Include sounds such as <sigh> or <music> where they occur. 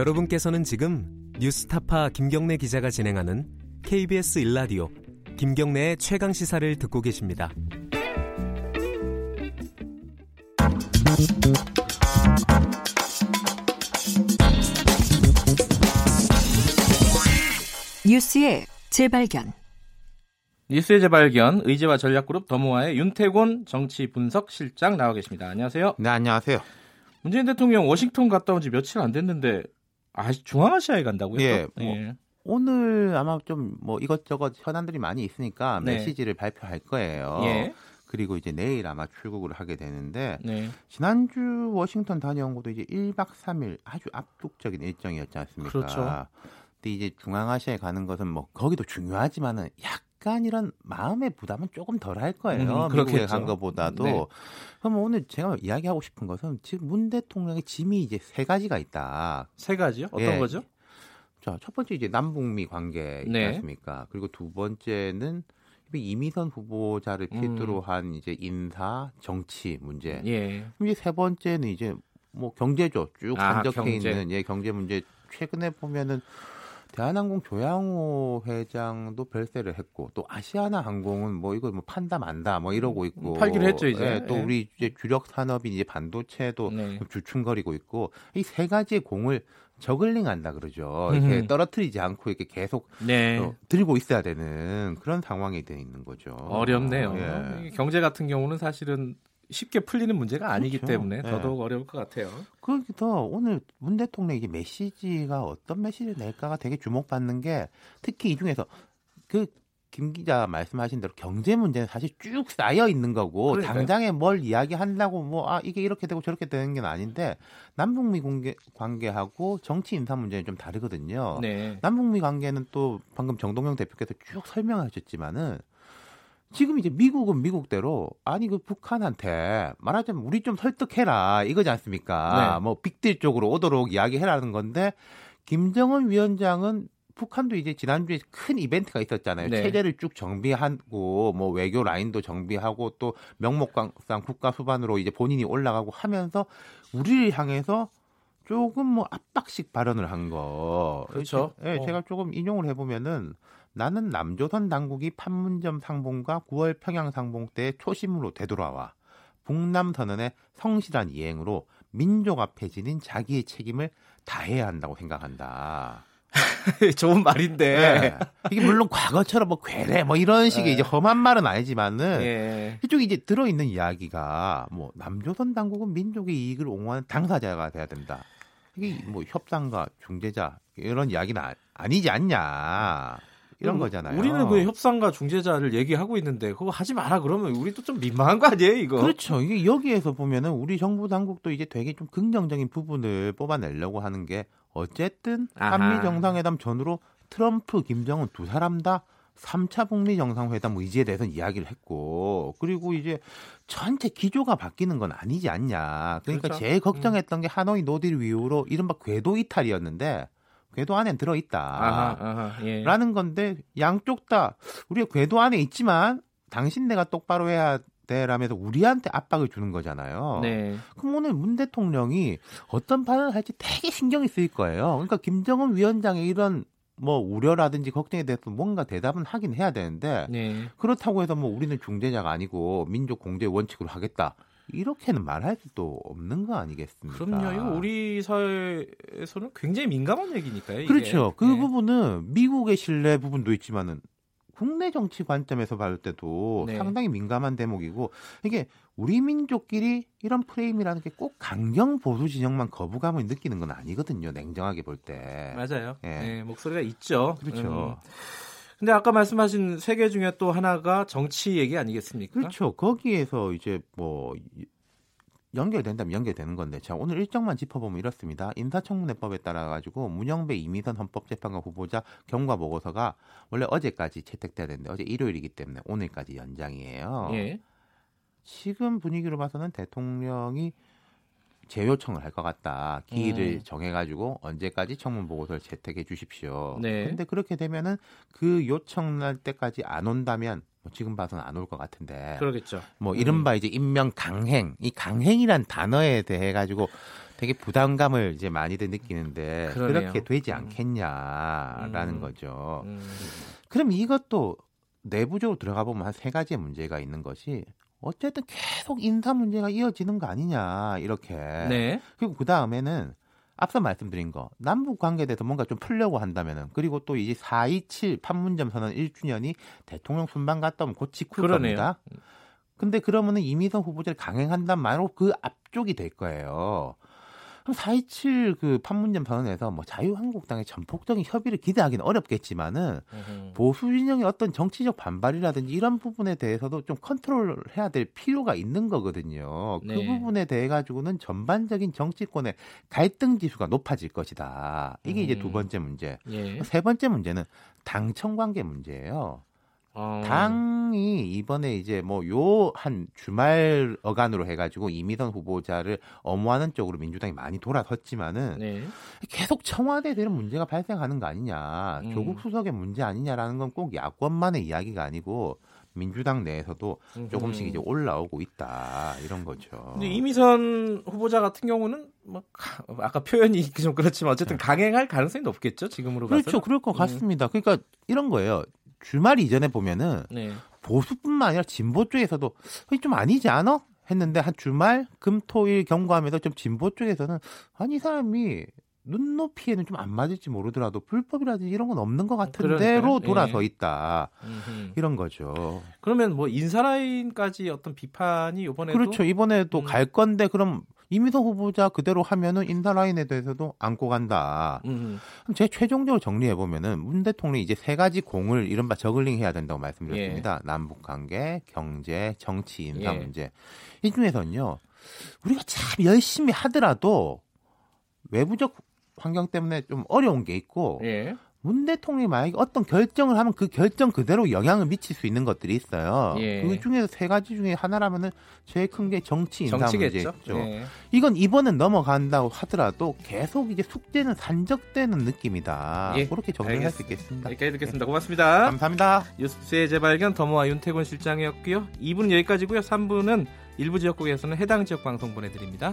여러분께서는 지금 뉴스타파 김경래 기자가 진행하는 KBS 일라디오 김경래의 최강 시사를 듣고 계십니다. 뉴스의 재발견. 뉴스의 재발견 의제와 전략그룹 더모아의 윤태곤 정치 분석 실장 나와 계십니다. 안녕하세요. 네, 안녕하세요. 문재인 대통령 워싱턴 갔다 온 지 며칠 안 됐는데 아, 중앙아시아에 간다고요? 예, 뭐, 예. 오늘 아마 좀 뭐 이것저것 현안들이 많이 있으니까 네. 메시지를 발표할 거예요. 예. 그리고 이제 내일 아마 출국을 하게 되는데 네. 지난주 워싱턴 다녀온 것도 이제 1박 3일 아주 압축적인 일정이었지 않습니까? 그렇죠. 근데 이제 중앙아시아에 가는 것은 뭐 거기도 중요하지만은 약 간 이런 마음의 부담은 조금 덜 할 거예요. 음, 미국에 간 것보다도. 네. 그럼 오늘 제가 이야기하고 싶은 것은 지금 문 대통령의 짐이 이제 세 가지가 있다. 세 가지요? 어떤 예. 거죠? 자, 첫 번째 이제 남북미 관계 있지 네. 않습니까? 그리고 두 번째는 이미선 후보자를 필두로 음. 한 이제 인사 정치 문제. 예. 이제 세 번째는 이제 뭐 경제죠. 쭉 아, 간적해 경제. 있는 예 경제 문제. 최근에 보면은 대한항공 조양호 회장도 별세를 했고 또 아시아나 항공은 뭐 이거 뭐 판다 만다 뭐 이러고 있고 팔기로 했죠 이제 네, 또 예. 우리 이제 주력 산업인 이제 반도체도 네. 주춤거리고 있고 이 세 가지의 공을 저글링한다 그러죠. 이렇게 떨어뜨리지 않고 이렇게 계속 네. 어, 들고 있어야 되는 그런 상황이 돼 있는 거죠. 어렵네요. 예. 경제 같은 경우는 사실은 쉽게 풀리는 문제가 아니기 그렇죠. 때문에 네. 더더욱 어려울 것 같아요. 그기도 오늘 문 대통령의 메시지가 어떤 메시지를 낼까가 되게 주목받는 게 특히 이 중에서 그 김 기자 말씀하신 대로 경제 문제는 사실 쭉 쌓여 있는 거고 그러니까요. 당장에 뭘 이야기한다고 뭐 아 이게 이렇게 되고 저렇게 되는 게 아닌데 남북미 관계, 관계하고 정치 인사 문제는 좀 다르거든요. 네. 남북미 관계는 또 방금 정동영 대표께서 쭉 설명하셨지만은 지금 이제 미국은 미국대로 아니 그 북한한테 말하자면 우리 좀 설득해라 이거지 않습니까? 네. 뭐 빅딜 쪽으로 오도록 이야기해라는 건데 김정은 위원장은 북한도 이제 지난주에 큰 이벤트가 있었잖아요. 네. 체제를 쭉 정비하고 뭐 외교 라인도 정비하고 또 명목상 국가 수반으로 이제 본인이 올라가고 하면서 우리를 향해서 조금 뭐 압박식 발언을 한 거. 그렇죠. 예, 네, 어. 제가 조금 인용을 해보면은 나는 남조선 당국이 판문점 상봉과 9월 평양 상봉 때 초심으로 되돌아와 북남 선언의 성실한 이행으로 민족 앞에 지닌 자기의 책임을 다해야 한다고 생각한다. <laughs> 좋은 말인데 네. 이게 물론 과거처럼 뭐 괴뢰 뭐 이런 식의 네. 이제 험한 말은 아니지만은 예. 이쪽에 이제 들어 있는 이야기가 뭐 남조선 당국은 민족의 이익을 옹호하는 당사자가 돼야 된다. 이게 뭐 협상과 중재자 이런 이야기는 아니지 않냐. 이런 거잖아요. 우리는 그 협상과 중재자를 얘기하고 있는데 그거 하지 마라 그러면 우리도 좀 민망한 거 아니에요, 이거? 그렇죠. 이게 여기에서 보면은 우리 정부 당국도 이제 되게 좀 긍정적인 부분을 뽑아내려고 하는 게 어쨌든 한미 정상회담 전후로 트럼프, 김정은 두 사람 다 3차 북미 정상회담 의지에 대해서는 이야기를 했고 그리고 이제 전체 기조가 바뀌는 건 아니지 않냐. 그러니까 그렇죠. 제일 걱정했던 게 하노이 no deal 이후로 이른바 궤도 이탈이었는데 궤도 안에 들어 있다. 예. 라는 건데 양쪽 다 우리가 궤도 안에 있지만 당신 내가 똑바로 해야 돼라면서 우리한테 압박을 주는 거잖아요. 네. 그럼 오늘 문 대통령이 어떤 발언을 할지 되게 신경이 쓰일 거예요. 그러니까 김정은 위원장의 이런 뭐 우려라든지 걱정에 대해서 뭔가 대답은 하긴 해야 되는데 네. 그렇다고 해서 뭐 우리는 중재자가 아니고 민족 공제 원칙으로 하겠다. 이렇게는 말할 수도 없는 거 아니겠습니까? 그럼요. 이거 우리 사회에서는 굉장히 민감한 얘기니까요. 이게. 그렇죠. 그 네. 부분은 미국의 신뢰 부분도 있지만은 국내 정치 관점에서 봤을 때도 네. 상당히 민감한 대목이고 이게 우리 민족끼리 이런 프레임이라는 게 꼭 강경 보수 진영만 거부감을 느끼는 건 아니거든요. 냉정하게 볼 때. 맞아요. 예. 네, 목소리가 있죠. 그렇죠. 음. 근데 아까 말씀하신 세 개 중에 또 하나가 정치 얘기 아니겠습니까? 그렇죠. 거기에서 이제 뭐 연결된다면 연결되는 건데 자 오늘 일정만 짚어보면 이렇습니다. 인사청문회법에 따라 가지고 문영배 이미선 헌법재판관 후보자 경과 보고서가 원래 어제까지 채택돼야 되는데 어제 일요일이기 때문에 오늘까지 연장이에요. 예. 지금 분위기로 봐서는 대통령이 재요청을 할 것 같다. 기일을 음. 정해가지고 언제까지 청문 보고서를 채택해 주십시오. 네. 근데 그렇게 되면은 그 요청날 때까지 안 온다면 뭐 지금 봐서는 안 올 것 같은데. 그러겠죠. 뭐 이른바 음. 이제 임명 강행, 이 강행이란 단어에 대해 가지고 되게 부담감을 이제 많이들 느끼는데 그러네요. 그렇게 되지 음. 않겠냐라는 음. 거죠. 음. 그럼 이것도 내부적으로 들어가 보면 한 세 가지의 문제가 있는 것이 어쨌든 계속 인사 문제가 이어지는 거 아니냐 이렇게. 네. 그리고 그 다음에는 앞서 말씀드린 거 남북 관계에 대해서 뭔가 좀 풀려고 한다면은 그리고 또 이제 4.27 판문점 선언 1주년이 대통령 순방 갔다 오면 곧 직후일 그러네요. 겁니다. 근데 그러면은 이미선 후보자를 강행한단 말로 그 앞쪽이 될 거예요. 그럼 4.27그 판문점 선언에서 뭐 자유한국당의 전폭적인 협의를 기대하기는 어렵겠지만은 음흠. 보수 진영의 어떤 정치적 반발이라든지 이런 부분에 대해서도 좀 컨트롤해야 될 필요가 있는 거거든요. 네. 그 부분에 대해 가지고는 전반적인 정치권의 갈등 지수가 높아질 것이다. 이게 이제 음. 두 번째 문제. 예. 세 번째 문제는 당청 관계 문제예요. 어. 당이 이번에 이제 뭐 요 한 주말 어간으로 해가지고 이미선 후보자를 엄호하는 쪽으로 민주당이 많이 돌아섰지만은 네. 계속 청와대에서 이런 문제가 발생하는 거 아니냐, 음. 조국 수석의 문제 아니냐라는 건 꼭 야권만의 이야기가 아니고 민주당 내에서도 조금씩 이제 올라오고 있다 이런 거죠. 근데 이미선 후보자 같은 경우는 뭐 가- 아까 표현이 좀 그렇지만 어쨌든 강행할 가능성이 높겠죠 지금으로 네. 그렇죠, 봐서. 그럴 것 같습니다. 그러니까 이런 거예요. 주말 이전에 보면은 네. 보수뿐만 아니라 진보 쪽에서도 "어, 좀 아니지 않아? 했는데 한 주말 금토일 경과하면서 좀 진보 쪽에서는 아니 이 사람이 눈높이에는 좀 안 맞을지 모르더라도 불법이라든지 이런 건 없는 것 같은데로 그러니까요. 돌아서 예. 있다 음흠. 이런 거죠. 그러면 뭐 인사라인까지 어떤 비판이 이번에도 그렇죠. 이번에도 음. 갈 건데 그럼 이미선 후보자 그대로 하면은 인사 라인에 대해서도 안고 간다. 음. 그럼 제 최종적으로 정리해 보면은 문 대통령이 이제 세 가지 공을 이른바 저글링 해야 된다고 말씀드렸습니다. 남북 관계, 경제, 정치, 인사 예. 문제. 이 중에서는요. 우리가 참 열심히 하더라도 외부적 환경 때문에 좀 어려운 게 있고 예. 문 대통령이 만약에 어떤 결정을 하면 그 결정 그대로 영향을 미칠 수 있는 것들이 있어요. 예. 그 중에서 세 가지 중에 하나라면은 제일 큰 게 정치 인사 정치겠죠. 문제죠. 예. 이건 이번은 넘어간다고 하더라도 계속 이제 숙제는 산적되는 느낌이다. 예, 그렇게 정리할 수. 있겠습니다. 여기까지 듣겠습니다. 고맙습니다. 감사합니다. 뉴스의 재발견 더모아 윤태곤 실장이었고요. 2부는 여기까지고요. 3부는 일부 지역국에서는 해당 지역 방송 보내드립니다.